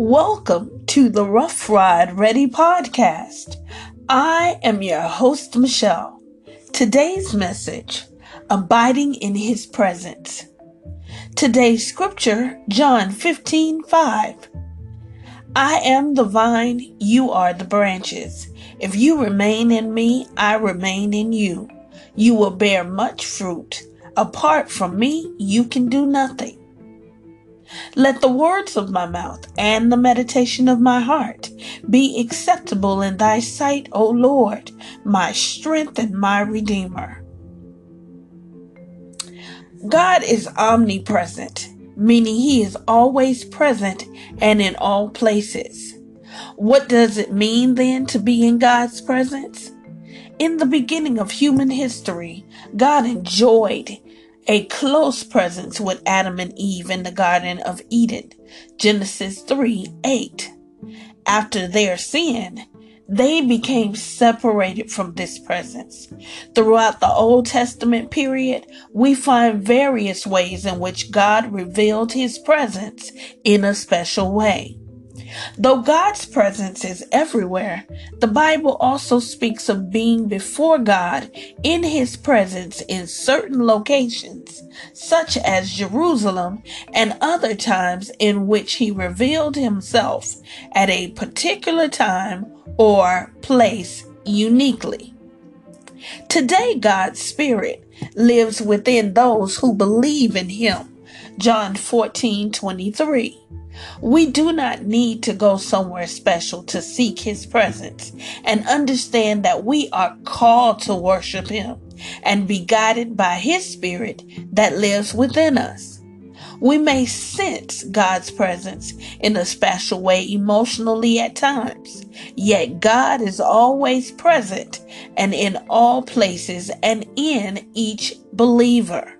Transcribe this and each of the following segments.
Welcome to the Rough Ride Ready podcast. I am your host, Michelle. Today's message Abiding in His Presence. Today's scripture, John 15 5. I am the vine, you are the branches. If you remain in me, I remain in you. You will bear much fruit. Apart from me, you can do nothing. Let the words of my mouth and the meditation of my heart be acceptable in thy sight, O Lord, my strength and my redeemer. God is omnipresent, meaning he is always present and in all places. What does it mean then to be in God's presence? In the beginning of human history, God enjoyed a close presence with Adam and Eve in the Garden of Eden. Genesis 3 8. After their sin, they became separated from this presence. Throughout the Old Testament period, we find various ways in which God revealed his presence in a special way. Though God's presence is everywhere, the Bible also speaks of being before God in His presence in certain locations, such as Jerusalem and other times in which He revealed Himself at a particular time or place uniquely. Today, God's Spirit lives within those who believe in Him. John 14 23. We do not need to go somewhere special to seek His presence and understand that we are called to worship Him and be guided by His Spirit that lives within us. We may sense God's presence in a special way emotionally at times, yet God is always present and in all places and in each believer.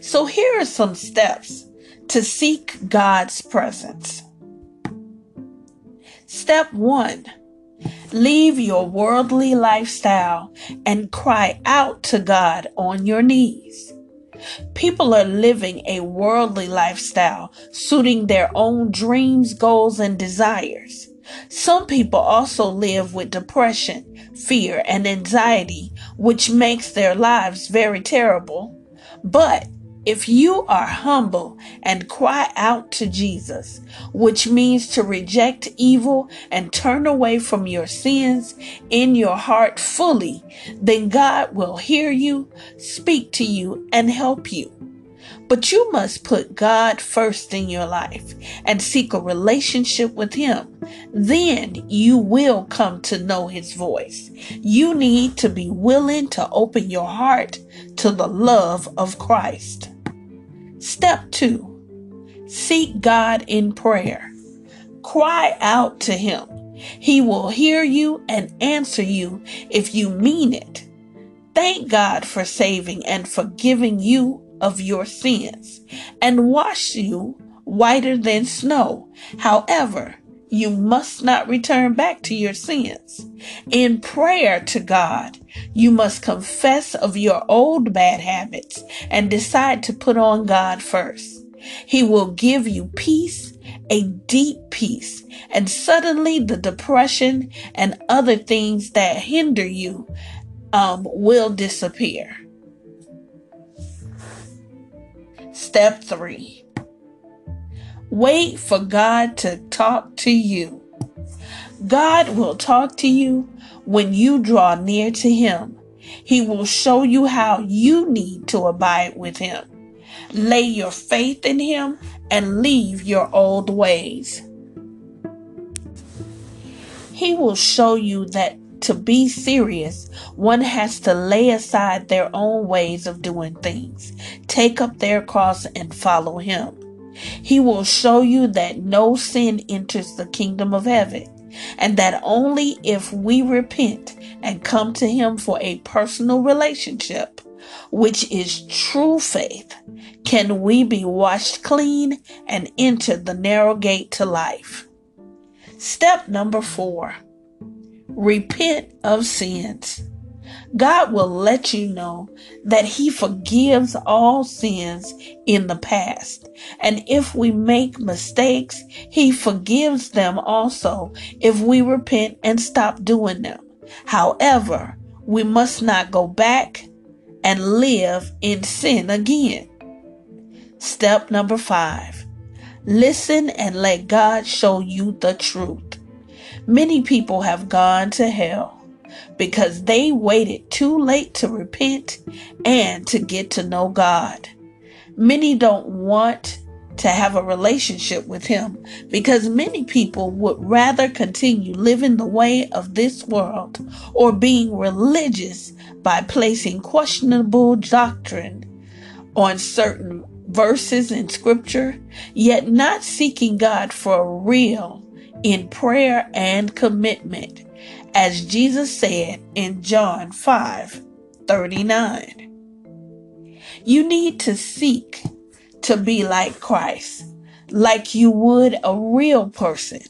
So here are some steps to seek God's presence. Step one, leave your worldly lifestyle and cry out to God on your knees. People are living a worldly lifestyle, suiting their own dreams, goals, and desires. Some people also live with depression, fear, and anxiety, which makes their lives very terrible. But if you are humble and cry out to Jesus, which means to reject evil and turn away from your sins in your heart fully, then God will hear you, speak to you, and help you. But you must put God first in your life and seek a relationship with Him. Then you will come to know His voice. You need to be willing to open your heart to the love of Christ. Step two, seek God in prayer. Cry out to Him. He will hear you and answer you if you mean it. Thank God for saving and forgiving you of your sins and wash you whiter than snow. However, you must not return back to your sins. In prayer to God, you must confess of your old bad habits and decide to put on God first. He will give you peace, a deep peace, and suddenly the depression and other things that hinder you um, will disappear. Step three. Wait for God to talk to you. God will talk to you when you draw near to Him. He will show you how you need to abide with Him. Lay your faith in Him and leave your old ways. He will show you that to be serious, one has to lay aside their own ways of doing things, take up their cross, and follow Him. He will show you that no sin enters the kingdom of heaven, and that only if we repent and come to Him for a personal relationship, which is true faith, can we be washed clean and enter the narrow gate to life. Step number four Repent of sins. God will let you know that He forgives all sins in the past. And if we make mistakes, He forgives them also if we repent and stop doing them. However, we must not go back and live in sin again. Step number five listen and let God show you the truth. Many people have gone to hell because they waited too late to repent and to get to know God. Many don't want to have a relationship with Him because many people would rather continue living the way of this world or being religious by placing questionable doctrine on certain verses in scripture, yet not seeking God for real in prayer and commitment, as Jesus said in John 5 39. You need to seek to be like Christ, like you would a real person.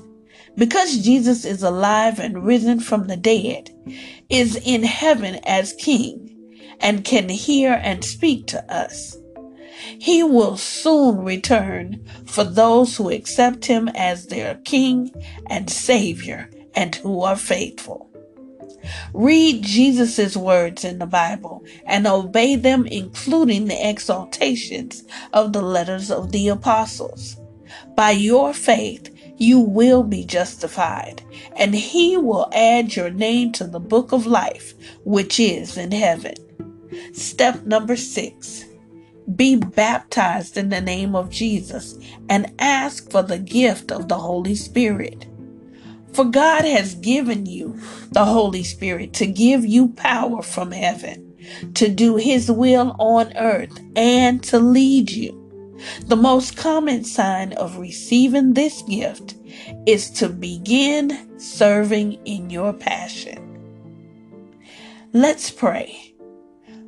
Because Jesus is alive and risen from the dead, is in heaven as King, and can hear and speak to us. He will soon return for those who accept him as their King and Savior and who are faithful. Read Jesus' words in the Bible and obey them, including the exaltations of the letters of the apostles. By your faith, you will be justified, and he will add your name to the book of life, which is in heaven. Step number six be baptized in the name of Jesus and ask for the gift of the Holy Spirit. For God has given you the Holy Spirit to give you power from heaven, to do His will on earth, and to lead you. The most common sign of receiving this gift is to begin serving in your passion. Let's pray.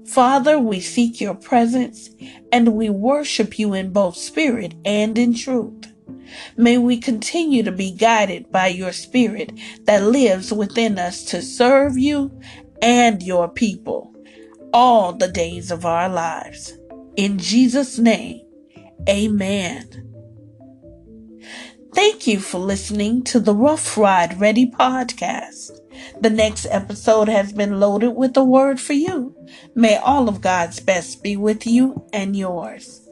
Father, we seek your presence and we worship you in both spirit and in truth. May we continue to be guided by your spirit that lives within us to serve you and your people all the days of our lives. In Jesus' name, amen. Thank you for listening to the Rough Ride Ready podcast. The next episode has been loaded with a word for you. May all of God's best be with you and yours.